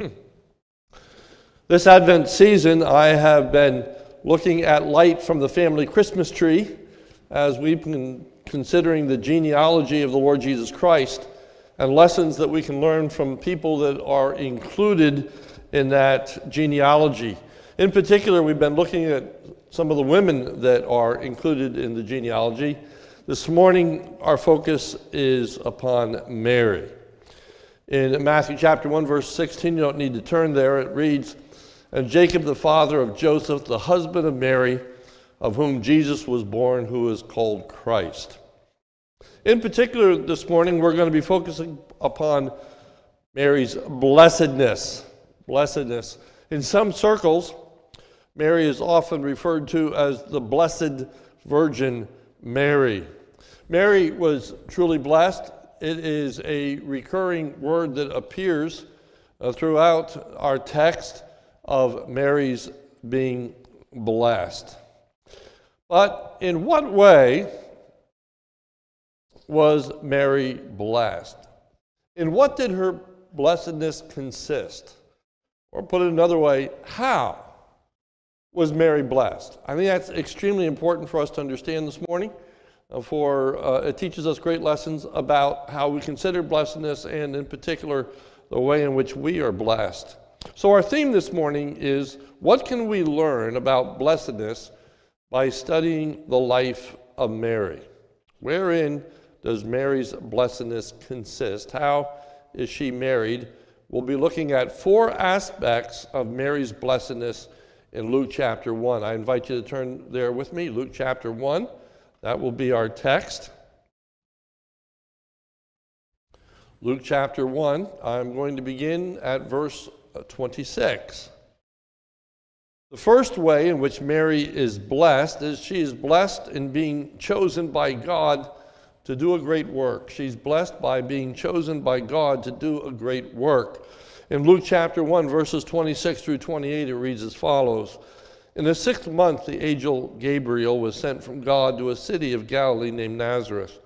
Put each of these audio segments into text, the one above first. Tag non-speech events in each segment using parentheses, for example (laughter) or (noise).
Hmm. this Advent season, I have been looking at light from the family Christmas tree as we've been considering the genealogy of the Lord Jesus Christ and lessons that we can learn from people that are included in that genealogy. In particular, we've been looking at some of the women that are included in the genealogy. This morning, our focus is upon Mary. In Matthew chapter 1, verse 16, you don't need to turn there, it reads, And Jacob, the father of Joseph, the husband of Mary, of whom Jesus was born, who is called Christ. In particular, this morning, we're going to be focusing upon Mary's blessedness. Blessedness. In some circles, Mary is often referred to as the Blessed Virgin Mary. Mary was truly blessed. It is a recurring word that appears uh, throughout our text of Mary's being blessed. But in what way was Mary blessed? In what did her blessedness consist? Or put it another way, how? was Mary blessed? I think that's extremely important for us to understand this morning. Uh, for uh, it teaches us great lessons about how we consider blessedness and, in particular, the way in which we are blessed. So, our theme this morning is what can we learn about blessedness by studying the life of Mary? Wherein does Mary's blessedness consist? How is she married? We'll be looking at four aspects of Mary's blessedness in Luke chapter 1. I invite you to turn there with me, Luke chapter 1. That will be our text. Luke chapter 1, I'm going to begin at verse uh, 26. The first way in which Mary is blessed is she is blessed in being chosen by God to do a great work. She's blessed by being chosen by God to do a great work. In Luke chapter 1, verses 26 through 28, it reads as follows In the sixth month, the angel Gabriel was sent from God to a city of Galilee named Nazareth,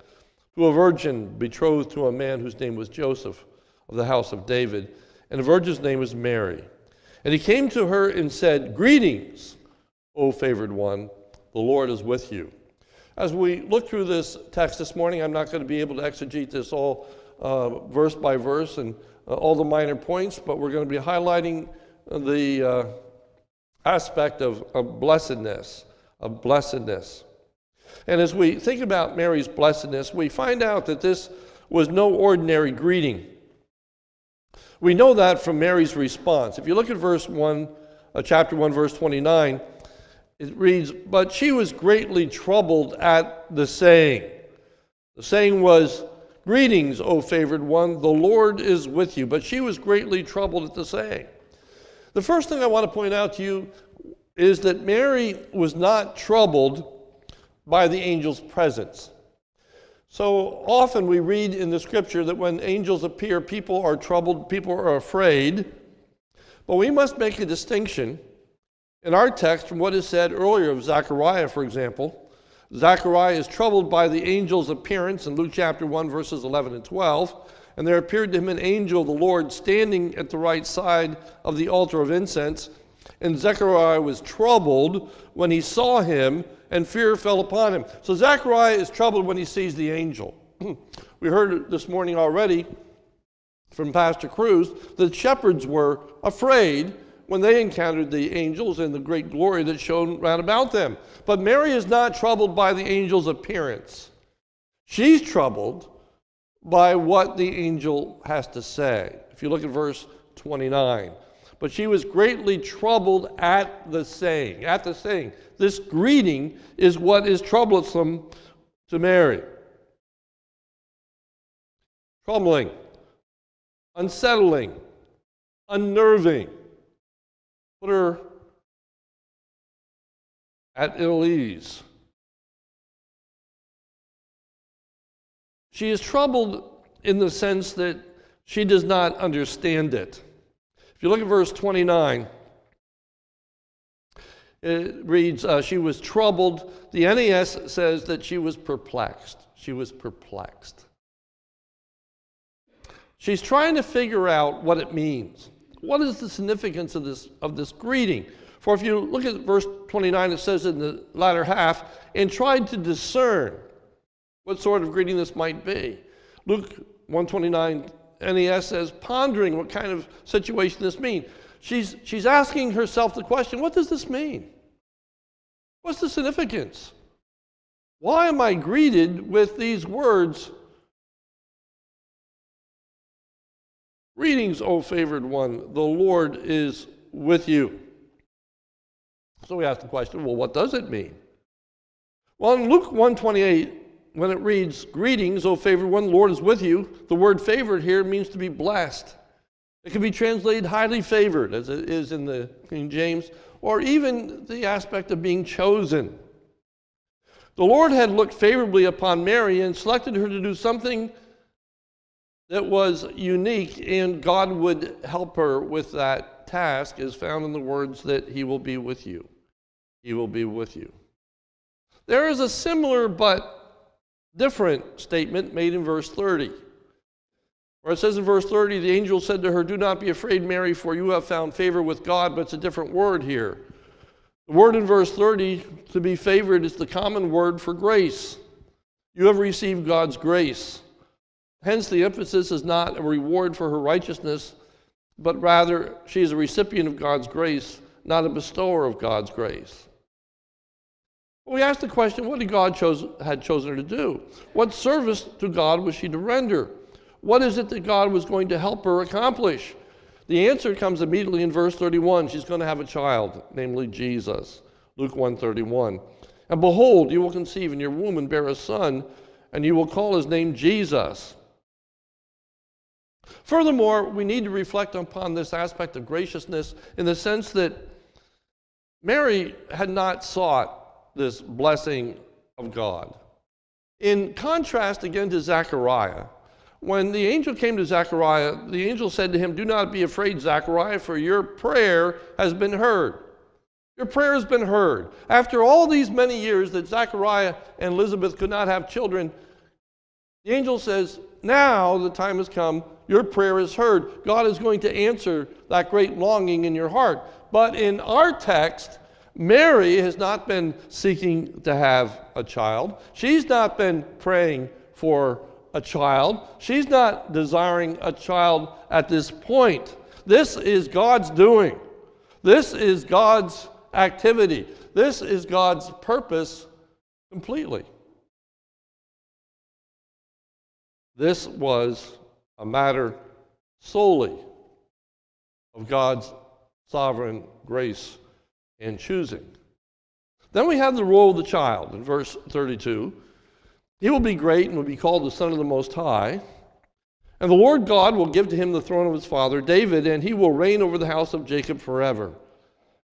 to a virgin betrothed to a man whose name was Joseph of the house of David, and the virgin's name was Mary. And he came to her and said, Greetings, O favored one, the Lord is with you. As we look through this text this morning, I'm not going to be able to exegete this all uh, verse by verse and uh, all the minor points, but we're going to be highlighting the uh, aspect of, of blessedness, of blessedness. And as we think about Mary's blessedness, we find out that this was no ordinary greeting. We know that from Mary's response. If you look at verse 1, uh, chapter 1, verse 29, it reads, But she was greatly troubled at the saying. The saying was, Greetings, O favored one, the Lord is with you. But she was greatly troubled at the saying. The first thing I want to point out to you is that Mary was not troubled by the angel's presence. So often we read in the scripture that when angels appear, people are troubled, people are afraid. But we must make a distinction in our text from what is said earlier of Zechariah, for example. Zechariah is troubled by the angel's appearance in Luke chapter 1, verses 11 and 12. And there appeared to him an angel of the Lord standing at the right side of the altar of incense. And Zechariah was troubled when he saw him, and fear fell upon him. So Zechariah is troubled when he sees the angel. (clears throat) we heard this morning already from Pastor Cruz that shepherds were afraid when they encountered the angels and the great glory that shone round about them. But Mary is not troubled by the angel's appearance. She's troubled by what the angel has to say. If you look at verse 29. But she was greatly troubled at the saying. At the saying. This greeting is what is troublesome to Mary. Troubling, unsettling, unnerving put her at ill ease. She is troubled in the sense that she does not understand it. If you look at verse 29, it reads, uh, She was troubled. The NAS says that she was perplexed. She was perplexed. She's trying to figure out what it means. What is the significance of this, of this greeting? For if you look at verse 29, it says in the latter half, and tried to discern what sort of greeting this might be. Luke 129 NAS says, pondering what kind of situation this means. She's, she's asking herself the question what does this mean? What's the significance? Why am I greeted with these words? Greetings, O favored one, the Lord is with you. So we ask the question well, what does it mean? Well, in Luke 128, when it reads, Greetings, O favored one, the Lord is with you, the word favored here means to be blessed. It can be translated highly favored, as it is in the King James, or even the aspect of being chosen. The Lord had looked favorably upon Mary and selected her to do something that was unique, and God would help her with that task, as found in the words that He will be with you. He will be with you. There is a similar but different statement made in verse 30. Where it says in verse 30, the angel said to her, Do not be afraid, Mary, for you have found favor with God, but it's a different word here. The word in verse 30, to be favored, is the common word for grace. You have received God's grace. Hence, the emphasis is not a reward for her righteousness, but rather she is a recipient of God's grace, not a bestower of God's grace. We asked the question what did God chose, had chosen her to do? What service to God was she to render? What is it that God was going to help her accomplish? The answer comes immediately in verse 31. She's going to have a child, namely Jesus. Luke 131. And behold, you will conceive in your womb and bear a son, and you will call his name Jesus. Furthermore, we need to reflect upon this aspect of graciousness in the sense that Mary had not sought this blessing of God. In contrast again to Zechariah, when the angel came to Zechariah, the angel said to him, Do not be afraid, Zechariah, for your prayer has been heard. Your prayer has been heard. After all these many years that Zechariah and Elizabeth could not have children, the angel says, Now the time has come. Your prayer is heard. God is going to answer that great longing in your heart. But in our text, Mary has not been seeking to have a child. She's not been praying for a child. She's not desiring a child at this point. This is God's doing. This is God's activity. This is God's purpose completely. This was a matter solely of God's sovereign grace and choosing. Then we have the role of the child in verse 32. He will be great and will be called the Son of the Most High. And the Lord God will give to him the throne of his father David, and he will reign over the house of Jacob forever.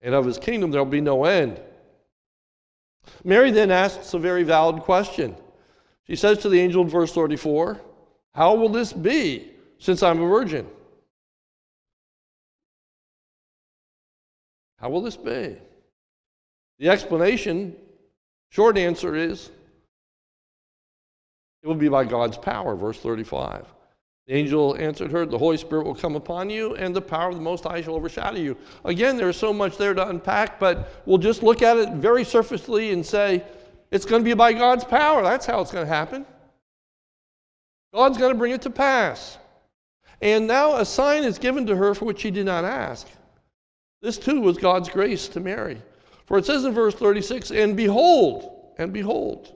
And of his kingdom there will be no end. Mary then asks a very valid question. She says to the angel in verse 34, How will this be since I'm a virgin? How will this be? The explanation, short answer is it will be by God's power, verse 35. The angel answered her, The Holy Spirit will come upon you, and the power of the Most High shall overshadow you. Again, there's so much there to unpack, but we'll just look at it very surfacely and say, It's going to be by God's power. That's how it's going to happen. God's going to bring it to pass. And now a sign is given to her for which she did not ask. This too was God's grace to Mary. For it says in verse 36, and behold, and behold.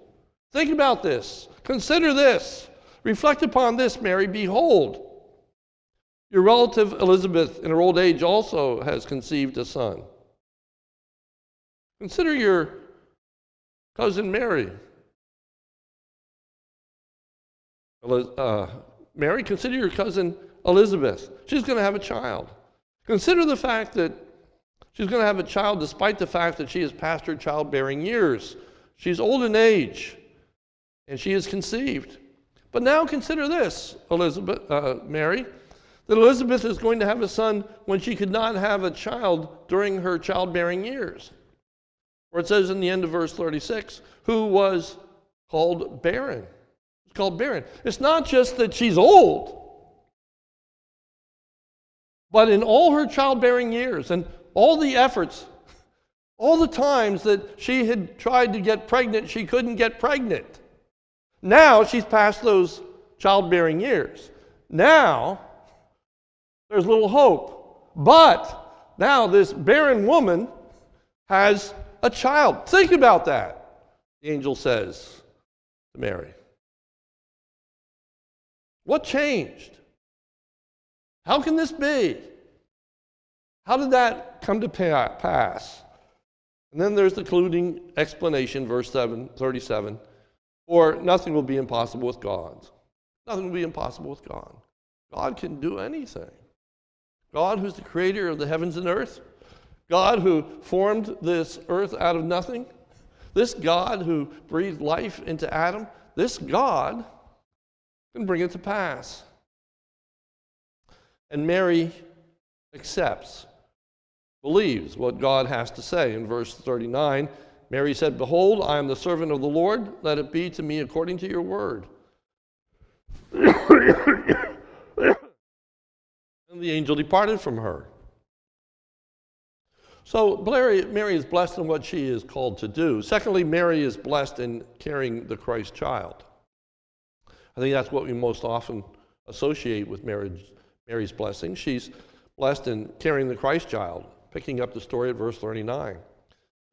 Think about this. Consider this. Reflect upon this, Mary. Behold, your relative Elizabeth in her old age also has conceived a son. Consider your cousin Mary. Uh, Mary, consider your cousin Elizabeth. She's going to have a child. Consider the fact that She's going to have a child despite the fact that she has passed her childbearing years. She's old in age, and she is conceived. But now consider this, Elizabeth, uh, Mary, that Elizabeth is going to have a son when she could not have a child during her childbearing years. Or it says in the end of verse 36, who was called barren. It's called barren. It's not just that she's old. But in all her childbearing years and all the efforts, all the times that she had tried to get pregnant, she couldn't get pregnant. Now she's past those childbearing years. Now there's little hope. But now this barren woman has a child. Think about that, the angel says to Mary. What changed? How can this be? How did that come to pass? And then there's the concluding explanation, verse 7, 37. For nothing will be impossible with God. Nothing will be impossible with God. God can do anything. God, who's the creator of the heavens and earth, God who formed this earth out of nothing, this God who breathed life into Adam, this God can bring it to pass. And Mary accepts, believes what God has to say. In verse 39, Mary said, Behold, I am the servant of the Lord. Let it be to me according to your word. (coughs) and the angel departed from her. So Mary is blessed in what she is called to do. Secondly, Mary is blessed in carrying the Christ child. I think that's what we most often associate with Mary's blessing. She's blessed in carrying the Christ child, picking up the story at verse 39.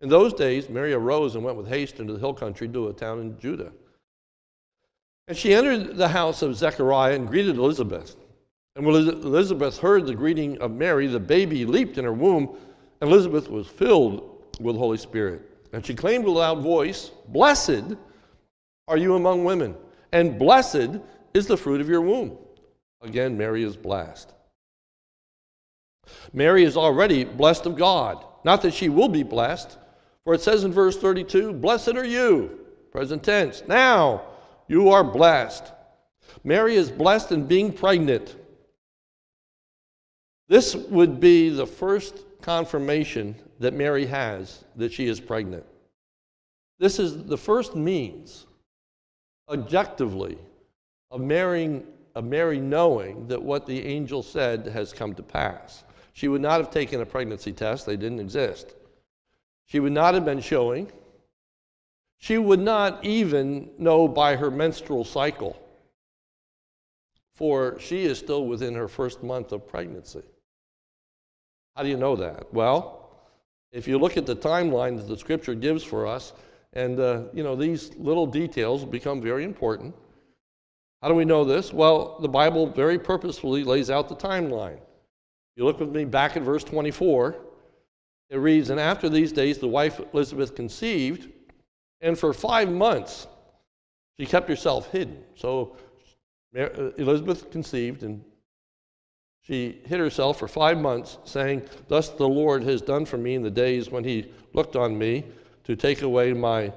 In those days, Mary arose and went with haste into the hill country to a town in Judah. And she entered the house of Zechariah and greeted Elizabeth. And when Elizabeth heard the greeting of Mary, the baby leaped in her womb, and Elizabeth was filled with the Holy Spirit. And she claimed with a loud voice, Blessed are you among women and blessed is the fruit of your womb. Again, Mary is blessed. Mary is already blessed of God. Not that she will be blessed, for it says in verse 32 Blessed are you, present tense. Now you are blessed. Mary is blessed in being pregnant. This would be the first confirmation that Mary has that she is pregnant. This is the first means objectively of Mary, of Mary knowing that what the angel said has come to pass. She would not have taken a pregnancy test, they didn't exist. She would not have been showing. She would not even know by her menstrual cycle, for she is still within her first month of pregnancy. How do you know that? Well, if you look at the timeline that the scripture gives for us, and, uh, you know, these little details become very important. How do we know this? Well, the Bible very purposefully lays out the timeline. You look with me back at verse 24. It reads, And after these days, the wife Elizabeth conceived, and for five months she kept herself hidden. So uh, Elizabeth conceived, and she hid herself for five months, saying, Thus the Lord has done for me in the days when he looked on me to take away my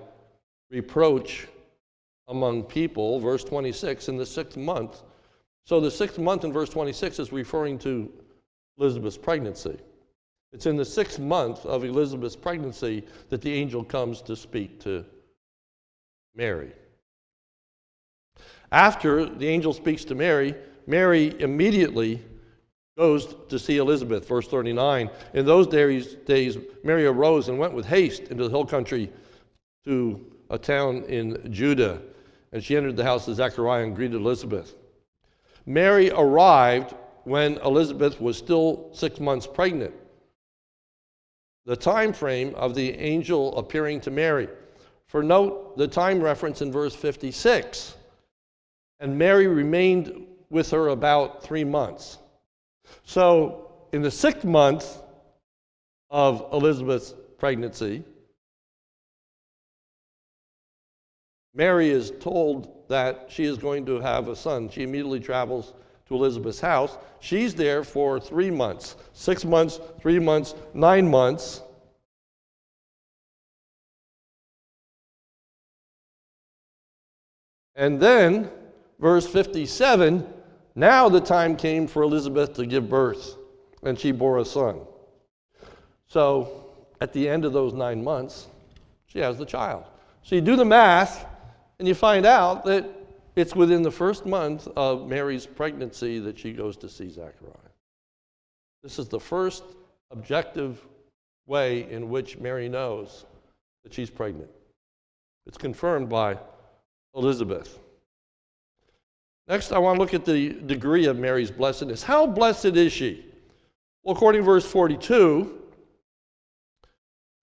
reproach among people, verse 26, in the sixth month. So the sixth month in verse 26 is referring to Elizabeth's pregnancy. It's in the sixth month of Elizabeth's pregnancy that the angel comes to speak to Mary. After the angel speaks to Mary, Mary immediately goes to see Elizabeth, verse 39. In those days, Mary arose and went with haste into the hill country to a town in Judah. And she entered the house of Zechariah and greeted Elizabeth. Mary arrived when Elizabeth was still six months pregnant. The time frame of the angel appearing to Mary. For note the time reference in verse 56. And Mary remained with her about three months. So, in the sixth month of Elizabeth's pregnancy, Mary is told that she is going to have a son. She immediately travels to Elizabeth's house. She's there for three months six months, three months, nine months. And then, verse 57 now the time came for Elizabeth to give birth, and she bore a son. So at the end of those nine months, she has the child. So you do the math, and you find out that it's within the first month of Mary's pregnancy that she goes to see Zechariah. This is the first objective way in which Mary knows that she's pregnant. It's confirmed by Elizabeth. Next, I want to look at the degree of Mary's blessedness. How blessed is she? Well, according to verse 42,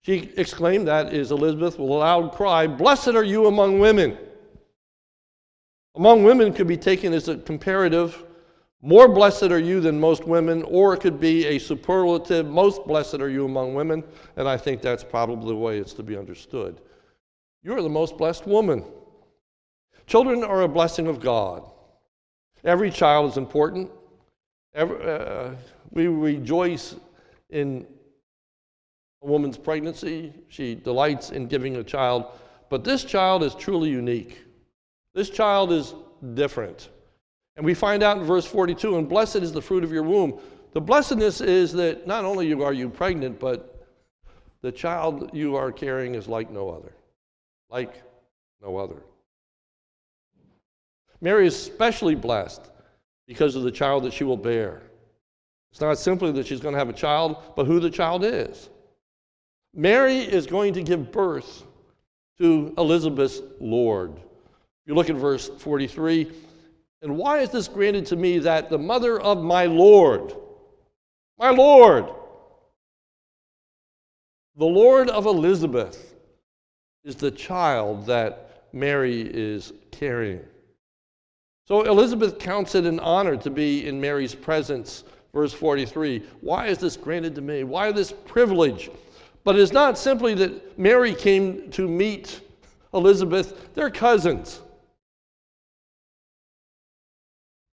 she exclaimed, that is Elizabeth, with a loud cry, Blessed are you among women. Among women could be taken as a comparative. More blessed are you than most women, or it could be a superlative, most blessed are you among women, and I think that's probably the way it's to be understood. You are the most blessed woman. Children are a blessing of God. Every child is important. Every, uh, we rejoice in a woman's pregnancy. She delights in giving a child. But this child is truly unique. This child is different. And we find out in verse 42 and blessed is the fruit of your womb. The blessedness is that not only are you pregnant, but the child you are carrying is like no other. Like no other. Mary is especially blessed because of the child that she will bear. It's not simply that she's going to have a child, but who the child is. Mary is going to give birth to Elizabeth's Lord. You look at verse 43. And why is this granted to me that the mother of my Lord, my Lord, the Lord of Elizabeth, is the child that Mary is carrying? So Elizabeth counts it an honor to be in Mary's presence. Verse 43 Why is this granted to me? Why this privilege? But it's not simply that Mary came to meet Elizabeth, they're cousins.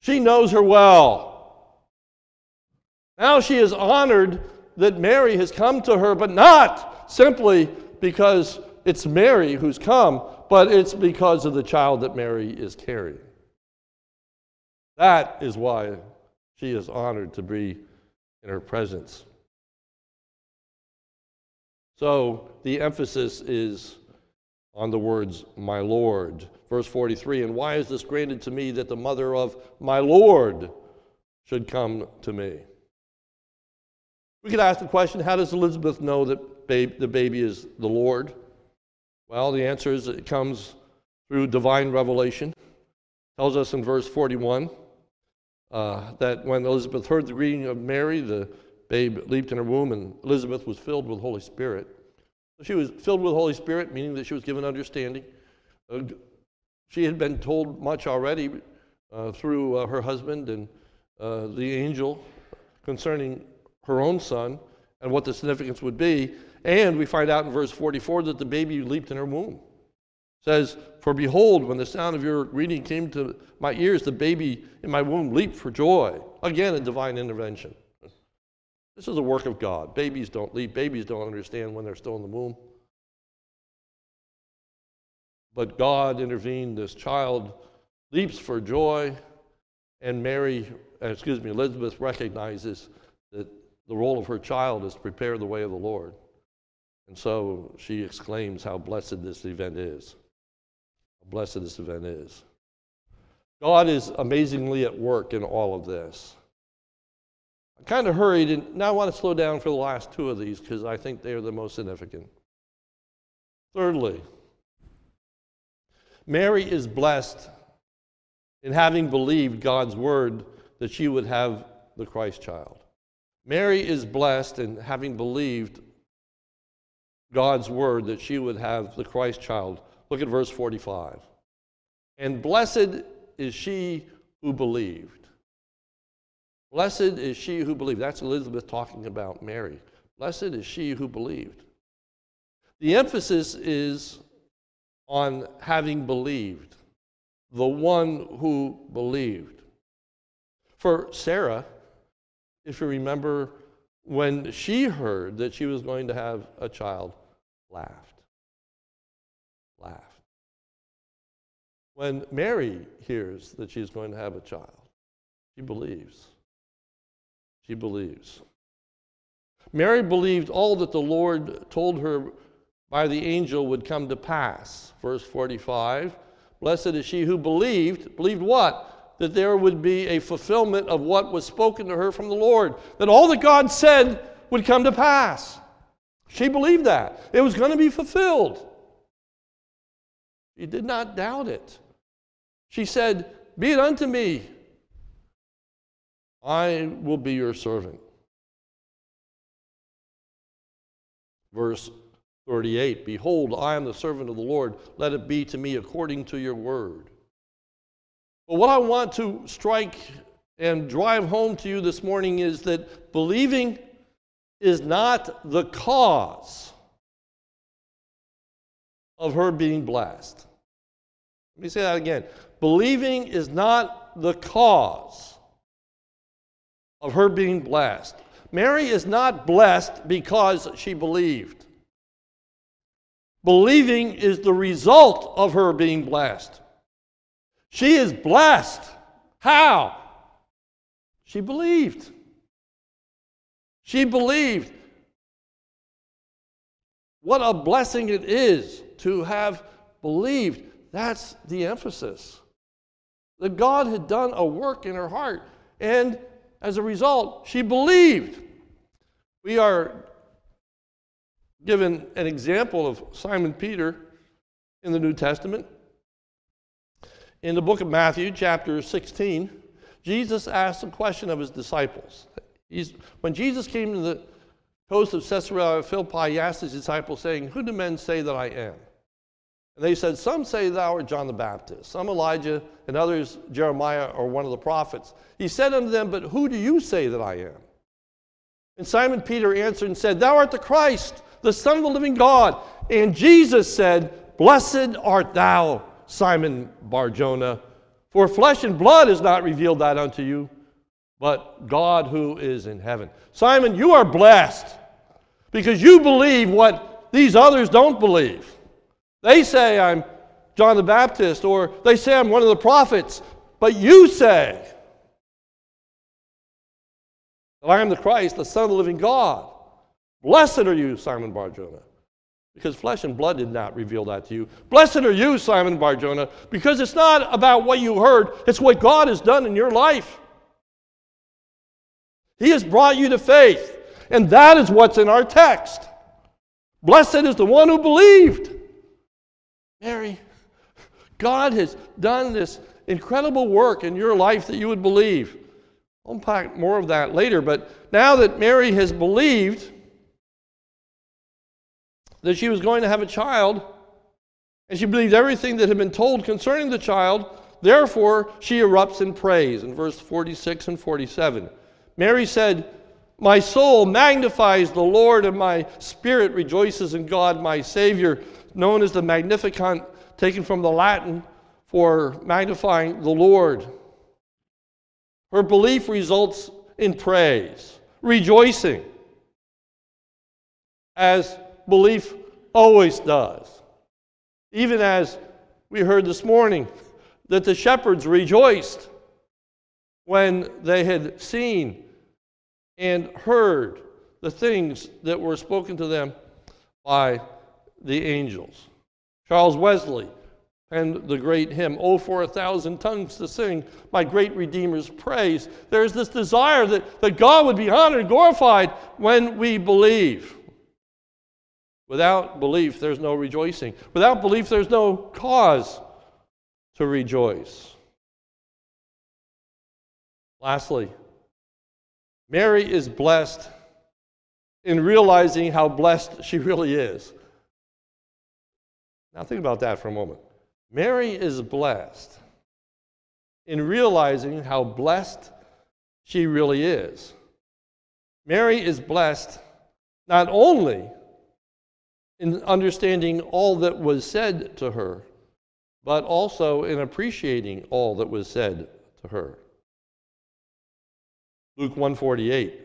She knows her well. Now she is honored that Mary has come to her, but not simply because it's Mary who's come, but it's because of the child that Mary is carrying. That is why she is honored to be in her presence. So the emphasis is on the words, my Lord. Verse 43 And why is this granted to me that the mother of my Lord should come to me? We could ask the question how does Elizabeth know that the baby is the Lord? Well, the answer is it comes through divine revelation. It tells us in verse 41 uh, that when Elizabeth heard the greeting of Mary, the babe leaped in her womb, and Elizabeth was filled with Holy Spirit. She was filled with Holy Spirit, meaning that she was given understanding. She had been told much already uh, through uh, her husband and uh, the angel concerning her own son and what the significance would be. And we find out in verse 44 that the baby leaped in her womb says, For behold, when the sound of your reading came to my ears, the baby in my womb leaped for joy. Again, a divine intervention. This is a work of God. Babies don't leap, babies don't understand when they're still in the womb. But God intervened. This child leaps for joy, and Mary, uh, excuse me, Elizabeth recognizes that the role of her child is to prepare the way of the Lord. And so she exclaims how blessed this event is How blessed this event is. God is amazingly at work in all of this. I kind of hurried, and now I want to slow down for the last two of these because I think they are the most significant. Thirdly, Mary is blessed in having believed God's word that she would have the Christ child. Mary is blessed in having believed God's word that she would have the Christ child. Look at verse 45. And blessed is she who believed. Blessed is she who believed. That's Elizabeth talking about Mary. Blessed is she who believed. The emphasis is on having believed, the one who believed. For Sarah, if you remember, when she heard that she was going to have a child, laughed laughed. When Mary hears that she's going to have a child, she believes. She believes. Mary believed all that the Lord told her by the angel would come to pass. Verse 45 Blessed is she who believed. Believed what? that there would be a fulfillment of what was spoken to her from the Lord, that all that God said would come to pass. She believed that. It was going to be fulfilled. She did not doubt it. She said, Be it unto me, I will be your servant. Verse 38 Behold, I am the servant of the Lord. Let it be to me according to your word. But what I want to strike and drive home to you this morning is that believing is not the cause of her being blessed. Let me say that again. Believing is not the cause of her being blessed. Mary is not blessed because she believed. Believing is the result of her being blessed. She is blessed. How? She believed. She believed. What a blessing it is to have believed. That's the emphasis. That God had done a work in her heart. And as a result, she believed. We are given an example of Simon Peter in the New Testament. In the book of Matthew, chapter 16, Jesus asked a question of his disciples. He's, when Jesus came to the coast of Caesarea Philippi, he asked his disciples, saying, Who do men say that I am? And they said, Some say thou art John the Baptist, some Elijah, and others Jeremiah or one of the prophets. He said unto them, But who do you say that I am? And Simon Peter answered and said, Thou art the Christ, the Son of the living God. And Jesus said, Blessed art thou, Simon Barjona, for flesh and blood has not revealed that unto you, but God who is in heaven. Simon, you are blessed because you believe what these others don't believe. They say I'm John the Baptist, or they say I'm one of the prophets, but you say that I am the Christ, the Son of the living God. Blessed are you, Simon Barjona, because flesh and blood did not reveal that to you. Blessed are you, Simon Barjona, because it's not about what you heard, it's what God has done in your life. He has brought you to faith, and that is what's in our text. Blessed is the one who believed. Mary, God has done this incredible work in your life that you would believe. I'll unpack more of that later, but now that Mary has believed that she was going to have a child, and she believed everything that had been told concerning the child, therefore she erupts in praise in verse 46 and 47. Mary said, My soul magnifies the Lord, and my spirit rejoices in God my Savior known as the Magnificat, taken from the Latin for magnifying the Lord. Her belief results in praise, rejoicing, as belief always does. Even as we heard this morning, that the shepherds rejoiced when they had seen and heard the things that were spoken to them by the angels. Charles Wesley and the great hymn, Oh, for a thousand tongues to sing my great Redeemer's praise. There's this desire that, that God would be honored and glorified when we believe. Without belief, there's no rejoicing. Without belief, there's no cause to rejoice. Lastly, Mary is blessed in realizing how blessed she really is. Now, think about that for a moment. Mary is blessed in realizing how blessed she really is. Mary is blessed not only in understanding all that was said to her, but also in appreciating all that was said to her. Luke 148.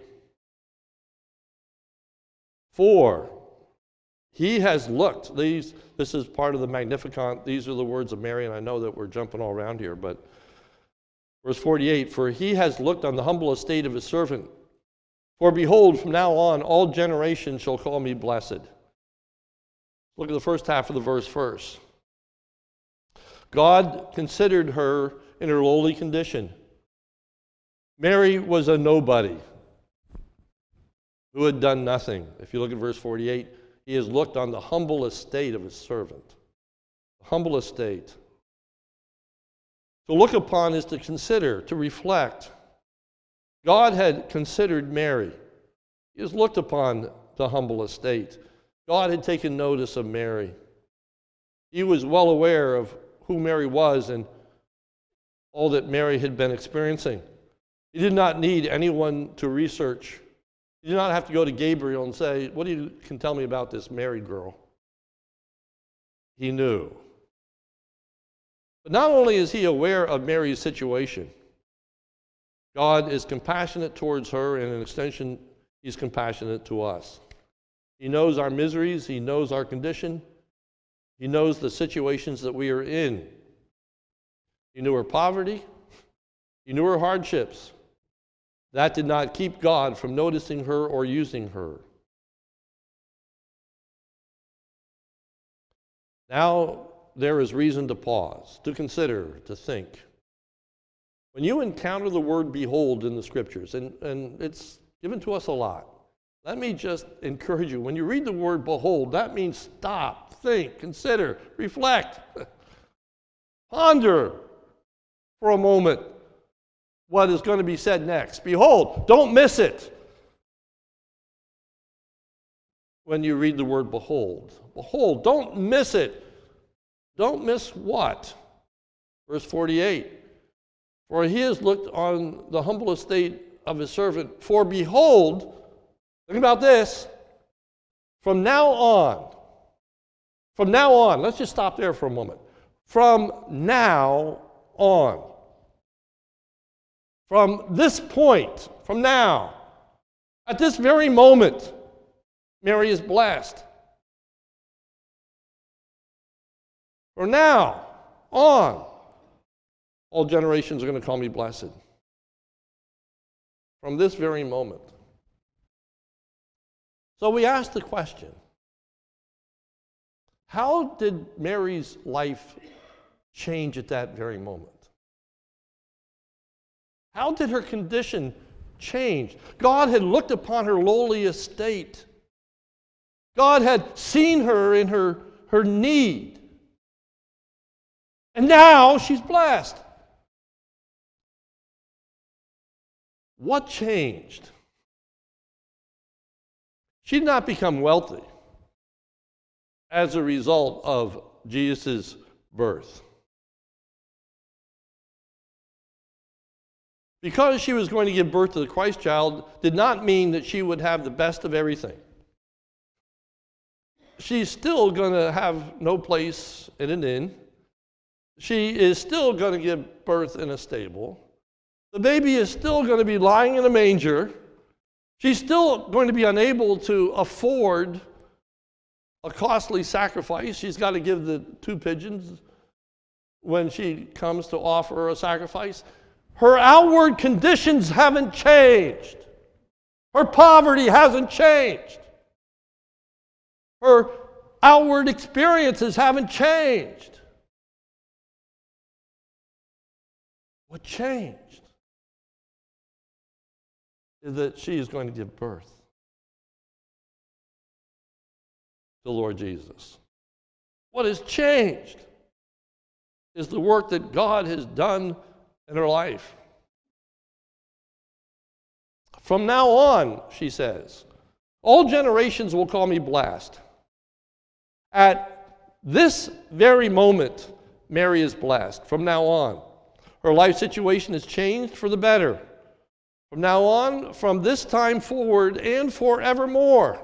For he has looked. These, this is part of the Magnificat. These are the words of Mary, and I know that we're jumping all around here, but verse 48 For he has looked on the humble estate of his servant. For behold, from now on, all generations shall call me blessed. Look at the first half of the verse first. God considered her in her lowly condition. Mary was a nobody who had done nothing. If you look at verse 48, he has looked on the humble estate of his servant. The humble estate. To look upon is to consider, to reflect. God had considered Mary. He has looked upon the humble estate. God had taken notice of Mary. He was well aware of who Mary was and all that Mary had been experiencing. He did not need anyone to research. He did not have to go to Gabriel and say, What do you can tell me about this married girl? He knew. But not only is he aware of Mary's situation, God is compassionate towards her, and in extension, he's compassionate to us. He knows our miseries, he knows our condition, he knows the situations that we are in. He knew her poverty, he knew her hardships. That did not keep God from noticing her or using her. Now there is reason to pause, to consider, to think. When you encounter the word behold in the scriptures, and, and it's given to us a lot, let me just encourage you. When you read the word behold, that means stop, think, consider, reflect, (laughs) ponder for a moment what is going to be said next. Behold, don't miss it when you read the word behold. Behold, don't miss it. Don't miss what? Verse 48 For he has looked on the humble estate of his servant. For behold, think about this. From now on, from now on, let's just stop there for a moment. From now on, from this point, from now, at this very moment, Mary is blessed. From now on, all generations are going to call me blessed. From this very moment. So we ask the question how did Mary's life change at that very moment? How did her condition change? God had looked upon her lowly estate. God had seen her in her, her need. And now she's blessed. What changed? She did not become wealthy as a result of Jesus' birth. Because she was going to give birth to the Christ child did not mean that she would have the best of everything. She's still going to have no place in an inn. She is still going to give birth in a stable. The baby is still going to be lying in a manger. She's still going to be unable to afford a costly sacrifice. She's got to give the two pigeons when she comes to offer a sacrifice. Her outward conditions haven't changed. Her poverty hasn't changed. Her outward experiences haven't changed. What changed is that she is going to give birth to the Lord Jesus. What has changed is the work that God has done in her life. From now on, she says, all generations will call me blessed. At this very moment, Mary is blessed. From now on, her life situation has changed for the better. From now on, from this time forward, and forevermore.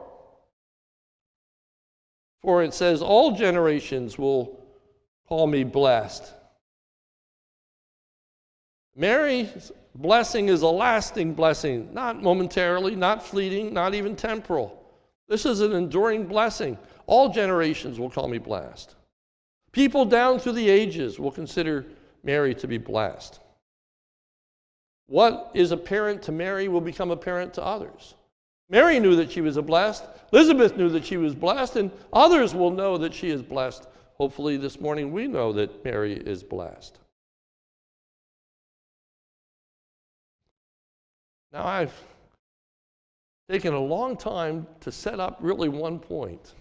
For it says, All generations will call me blessed. Mary's blessing is a lasting blessing, not momentarily, not fleeting, not even temporal. This is an enduring blessing. All generations will call me blessed. People down through the ages will consider Mary to be blessed. What is apparent to Mary will become apparent to others. Mary knew that she was blessed. Elizabeth knew that she was blessed, and others will know that she is blessed. Hopefully, this morning we know that Mary is blessed. Now, I've taken a long time to set up really one point.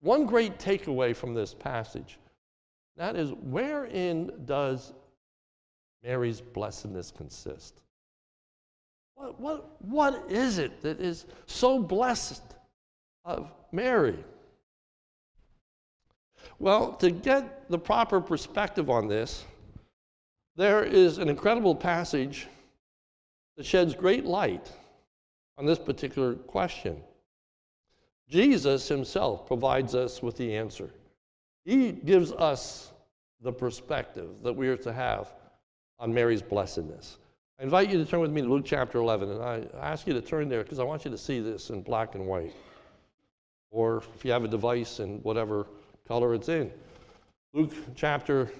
One great takeaway from this passage that is, wherein does Mary's blessedness consist? What, what, what is it that is so blessed of Mary? Well, to get the proper perspective on this, there is an incredible passage that sheds great light on this particular question. Jesus himself provides us with the answer. He gives us the perspective that we are to have on Mary's blessedness. I invite you to turn with me to Luke chapter 11, and I ask you to turn there because I want you to see this in black and white. Or if you have a device in whatever color it's in. Luke chapter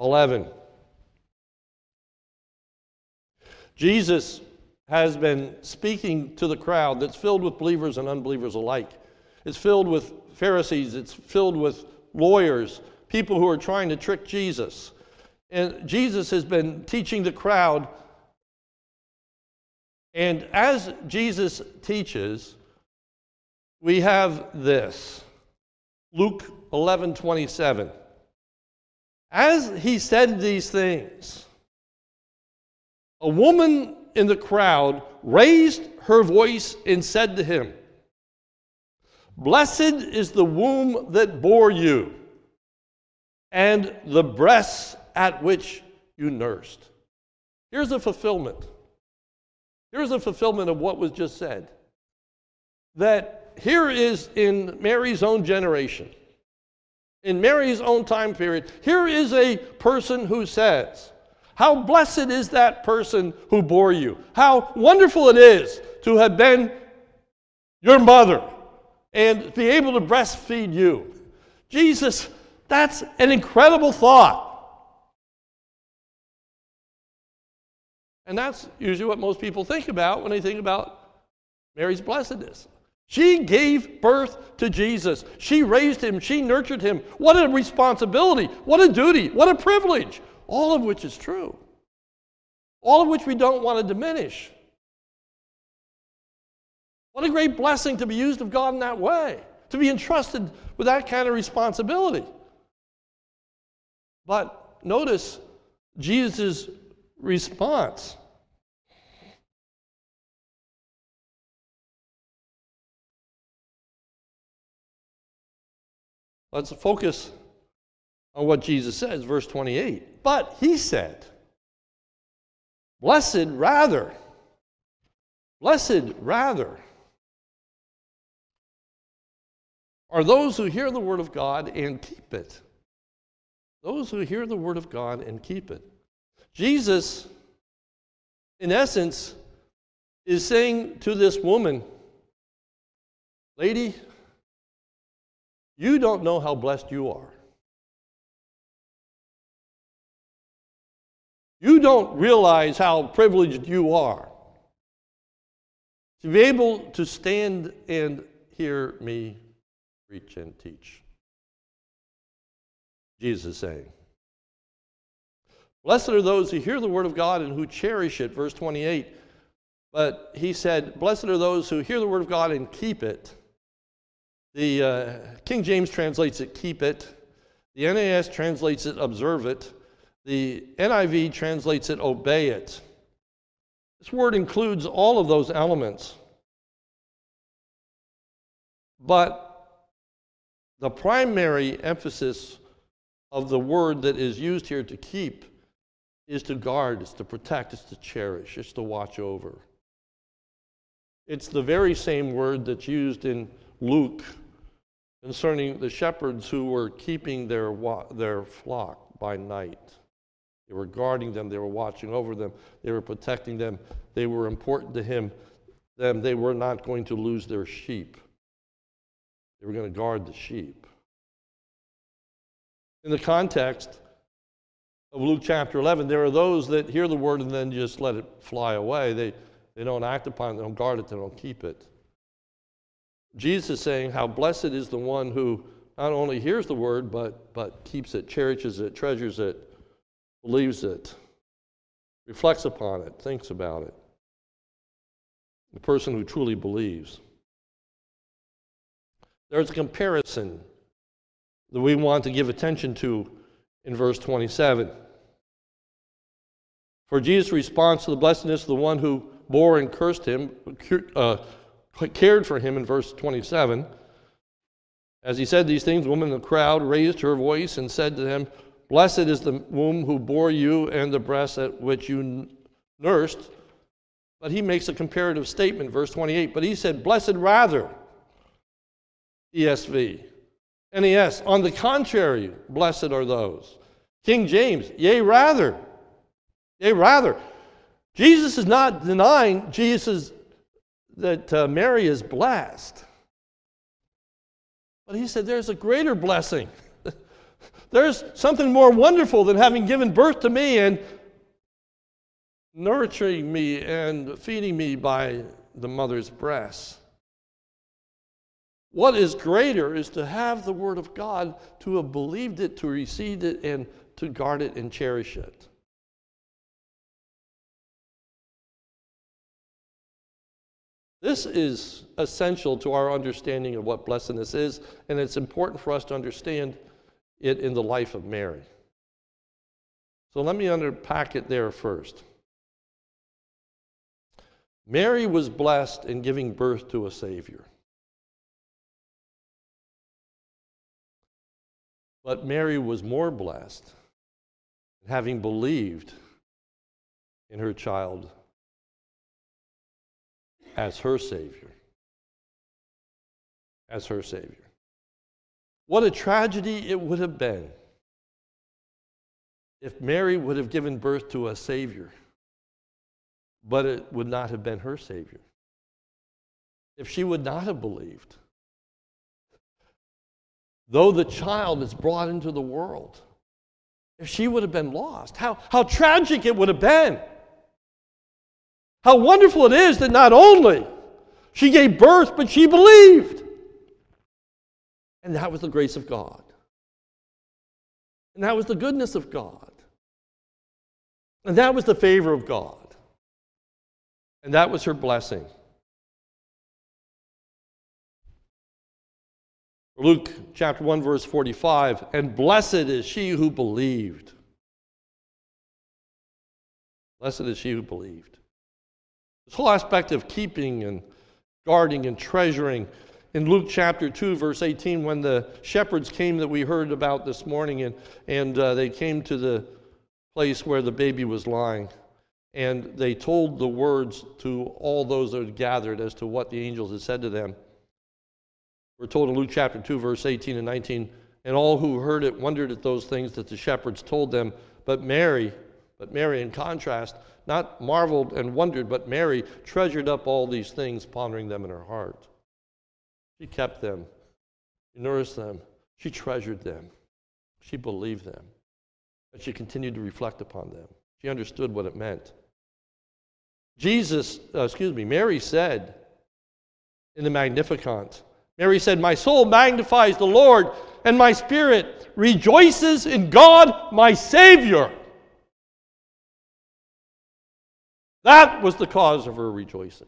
11. Jesus has been speaking to the crowd that's filled with believers and unbelievers alike. It's filled with Pharisees, it's filled with lawyers, people who are trying to trick Jesus. And Jesus has been teaching the crowd. And as Jesus teaches, we have this Luke 11 27. As he said these things, a woman in the crowd raised her voice and said to him, Blessed is the womb that bore you, and the breasts at which you nursed. Here's a fulfillment. Here's a fulfillment of what was just said. That here is in Mary's own generation, in Mary's own time period, here is a person who says, How blessed is that person who bore you. How wonderful it is to have been your mother and be able to breastfeed you. Jesus, that's an incredible thought. And that's usually what most people think about when they think about Mary's blessedness. She gave birth to Jesus. She raised him. She nurtured him. What a responsibility. What a duty. What a privilege. All of which is true. All of which we don't want to diminish. What a great blessing to be used of God in that way, to be entrusted with that kind of responsibility. But notice Jesus' response. Let's focus on what Jesus says, verse 28. But he said, Blessed rather, blessed rather are those who hear the word of God and keep it. Those who hear the word of God and keep it. Jesus, in essence, is saying to this woman, Lady, you don't know how blessed you are. You don't realize how privileged you are to be able to stand and hear me preach and teach. Jesus is saying. Blessed are those who hear the word of God and who cherish it, verse 28. But he said, Blessed are those who hear the word of God and keep it. The uh, King James translates it, keep it. The NAS translates it, observe it. The NIV translates it, obey it. This word includes all of those elements. But the primary emphasis of the word that is used here to keep is to guard, it's to protect, it's to cherish, it's to watch over. It's the very same word that's used in Luke concerning the shepherds who were keeping their, their flock by night. They were guarding them, they were watching over them, they were protecting them, they were important to him. Them, they were not going to lose their sheep. They were going to guard the sheep. In the context of Luke chapter 11, there are those that hear the word and then just let it fly away. They, they don't act upon it, they don't guard it, they don't keep it. Jesus is saying how blessed is the one who not only hears the word, but, but keeps it, cherishes it, treasures it, believes it, reflects upon it, thinks about it. The person who truly believes. There's a comparison that we want to give attention to in verse 27. For Jesus' response to the blessedness of the one who bore and cursed him, uh, cared for him in verse 27. As he said these things, the woman in the crowd raised her voice and said to him, Blessed is the womb who bore you and the breast at which you nursed. But he makes a comparative statement, verse 28. But he said, Blessed rather, ESV. NAS, on the contrary, blessed are those. King James, yea, rather. Yea, rather. Jesus is not denying Jesus that uh, Mary is blessed. But he said there's a greater blessing. (laughs) there's something more wonderful than having given birth to me and nurturing me and feeding me by the mother's breast. What is greater is to have the Word of God, to have believed it, to receive it, and to guard it and cherish it. This is essential to our understanding of what blessedness is, and it's important for us to understand it in the life of Mary. So let me unpack it there first. Mary was blessed in giving birth to a Savior. But Mary was more blessed having believed in her child as her Savior. As her Savior. What a tragedy it would have been if Mary would have given birth to a Savior, but it would not have been her Savior. If she would not have believed, though the child is brought into the world, if she would have been lost, how, how tragic it would have been. How wonderful it is that not only she gave birth, but she believed. And that was the grace of God. And that was the goodness of God. And that was the favor of God. And that was her blessing. Luke chapter 1, verse 45 And blessed is she who believed. Blessed is she who believed. This whole aspect of keeping and guarding and treasuring. In Luke chapter 2, verse 18, when the shepherds came that we heard about this morning, and, and uh, they came to the place where the baby was lying, and they told the words to all those that had gathered as to what the angels had said to them. We're told in Luke chapter 2, verse 18 and 19, and all who heard it wondered at those things that the shepherds told them. But Mary, but Mary, in contrast, not marveled and wondered, but Mary treasured up all these things, pondering them in her heart. She kept them, she nourished them, she treasured them, she believed them, and she continued to reflect upon them. She understood what it meant. Jesus, uh, excuse me, Mary said in the Magnificat, Mary said, My soul magnifies the Lord, and my spirit rejoices in God, my Savior That was the cause of her rejoicing.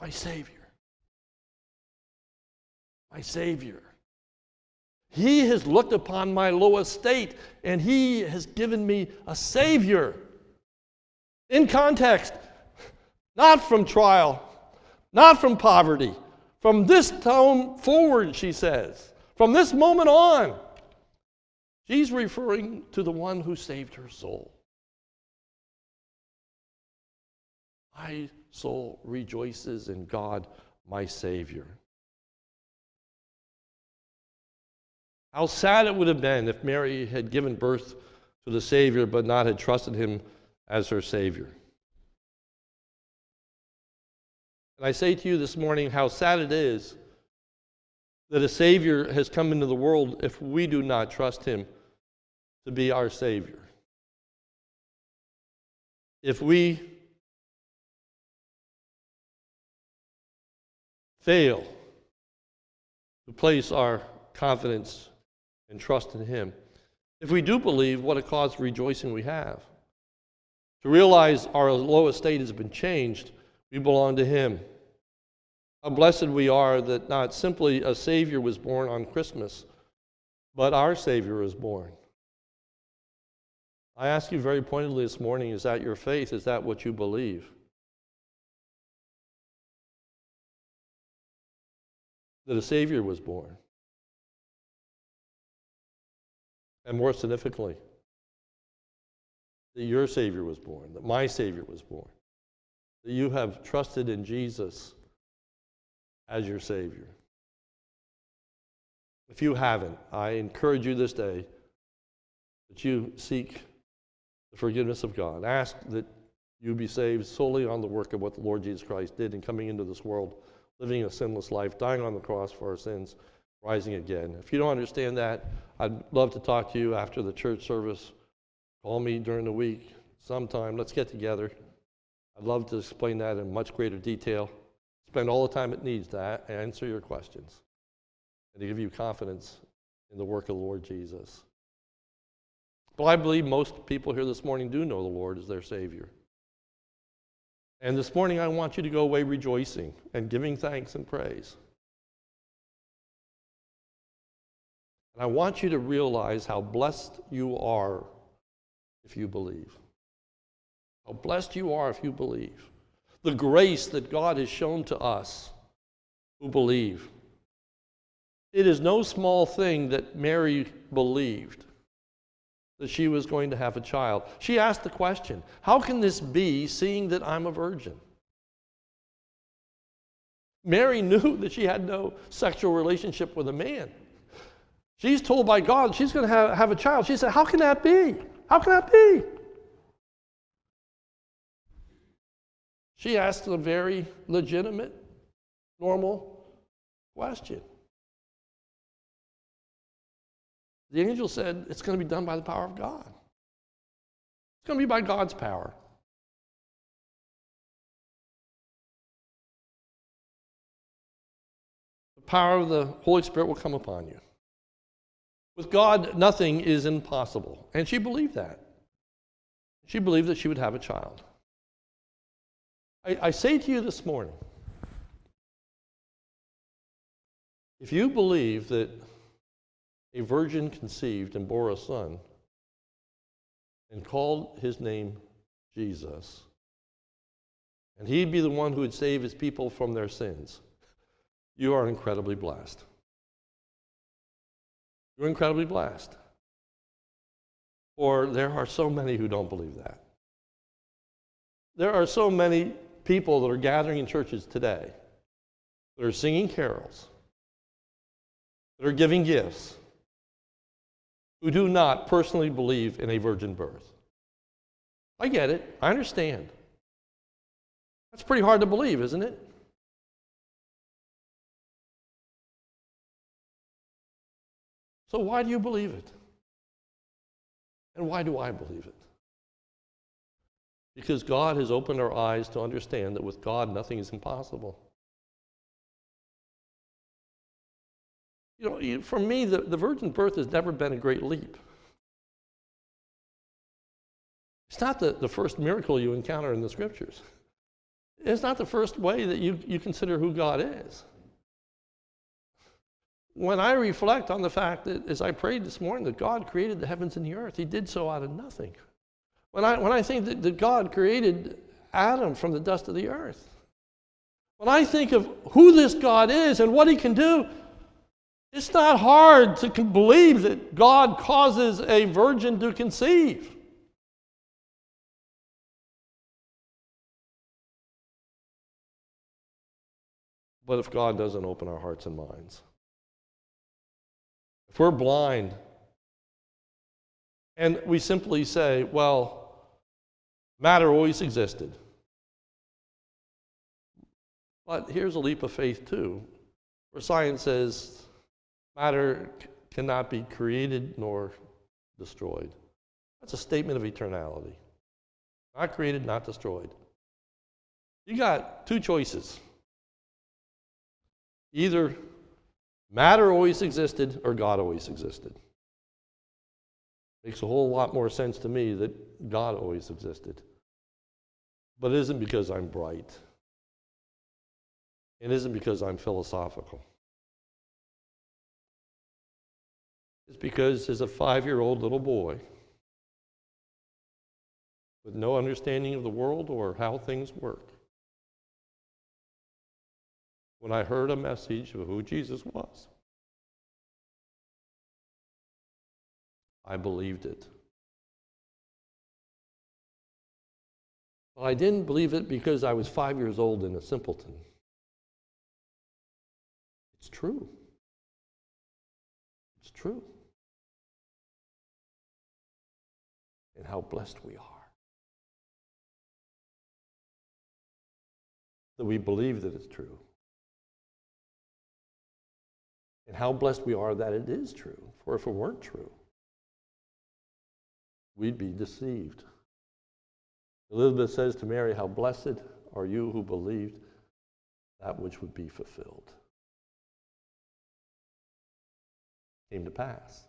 My Savior. My Savior. He has looked upon my low estate and He has given me a Savior. In context, not from trial, not from poverty. From this time forward, she says, from this moment on, she's referring to the one who saved her soul. My soul rejoices in God, my Savior. How sad it would have been if Mary had given birth to the Savior but not had trusted him as her Savior. And I say to you this morning how sad it is that a Savior has come into the world if we do not trust him to be our Savior. If we fail to place our confidence and trust in Him. If we do believe, what a cause of rejoicing we have. To realize our low estate has been changed, we belong to Him. How blessed we are that not simply a Savior was born on Christmas, but our Savior was born. I ask you very pointedly this morning is that your faith? Is that what you believe? That a Savior was born. And more significantly, that your Savior was born, that my Savior was born, that you have trusted in Jesus as your Savior. If you haven't, I encourage you this day that you seek the forgiveness of God. Ask that you be saved solely on the work of what the Lord Jesus Christ did in coming into this world, living a sinless life, dying on the cross for our sins, rising again. If you don't understand that, I'd love to talk to you after the church service. Call me during the week sometime. Let's get together. I'd love to explain that in much greater detail. Spend all the time it needs to answer your questions and to give you confidence in the work of the Lord Jesus. But I believe most people here this morning do know the Lord as their Savior. And this morning, I want you to go away rejoicing and giving thanks and praise. And I want you to realize how blessed you are if you believe. How blessed you are if you believe. The grace that God has shown to us who believe. It is no small thing that Mary believed that she was going to have a child. She asked the question How can this be, seeing that I'm a virgin? Mary (laughs) knew that she had no sexual relationship with a man. She's told by God she's going to have, have a child. She said, How can that be? How can that be? She asked a very legitimate, normal question. The angel said, It's going to be done by the power of God. It's going to be by God's power. The power of the Holy Spirit will come upon you. With God, nothing is impossible. And she believed that. She believed that she would have a child. I, I say to you this morning if you believe that a virgin conceived and bore a son and called his name Jesus, and he'd be the one who would save his people from their sins, you are incredibly blessed. You're incredibly blessed. For there are so many who don't believe that. There are so many people that are gathering in churches today that are singing carols, that are giving gifts, who do not personally believe in a virgin birth. I get it. I understand. That's pretty hard to believe, isn't it? So, why do you believe it? And why do I believe it? Because God has opened our eyes to understand that with God, nothing is impossible. You know, for me, the, the virgin birth has never been a great leap. It's not the, the first miracle you encounter in the scriptures. It's not the first way that you, you consider who God is. When I reflect on the fact that, as I prayed this morning, that God created the heavens and the earth, He did so out of nothing. When I, when I think that, that God created Adam from the dust of the earth, when I think of who this God is and what He can do, it's not hard to believe that God causes a virgin to conceive. But if God doesn't open our hearts and minds, if we're blind and we simply say, well, matter always existed. But here's a leap of faith, too, where science says Matter cannot be created nor destroyed. That's a statement of eternality. Not created, not destroyed. You got two choices. Either matter always existed or God always existed. Makes a whole lot more sense to me that God always existed. But it isn't because I'm bright. It isn't because I'm philosophical. It's because as a five year old little boy, with no understanding of the world or how things work, when I heard a message of who Jesus was, I believed it. But I didn't believe it because I was five years old and a simpleton. It's true. It's true. And how blessed we are that we believe that it's true. And how blessed we are that it is true. For if it weren't true, we'd be deceived. Elizabeth says to Mary, How blessed are you who believed that which would be fulfilled. Came to pass.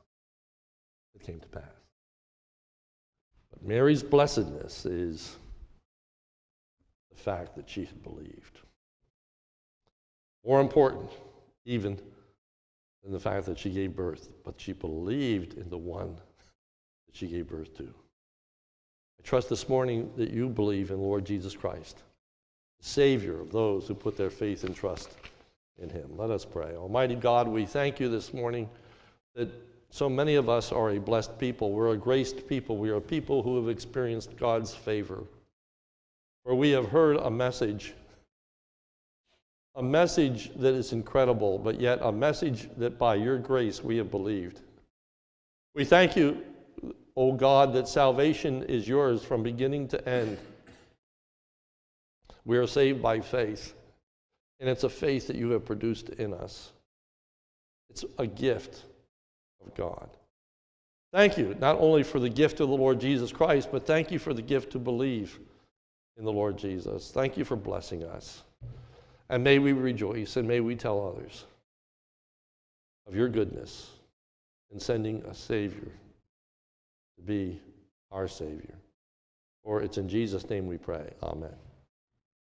It came to pass. But Mary's blessedness is the fact that she had believed. More important, even than the fact that she gave birth, but she believed in the one she gave birth to. I trust this morning that you believe in Lord Jesus Christ, Savior of those who put their faith and trust in Him. Let us pray. Almighty God, we thank you this morning that so many of us are a blessed people. We're a graced people. We are people who have experienced God's favor. Where we have heard a message, a message that is incredible, but yet a message that by your grace we have believed. We thank you O God, that salvation is yours from beginning to end. We are saved by faith, and it's a faith that you have produced in us. It's a gift of God. Thank you, not only for the gift of the Lord Jesus Christ, but thank you for the gift to believe in the Lord Jesus. Thank you for blessing us. And may we rejoice and may we tell others of your goodness in sending a Savior be our Savior. For it's in Jesus' name we pray. Amen.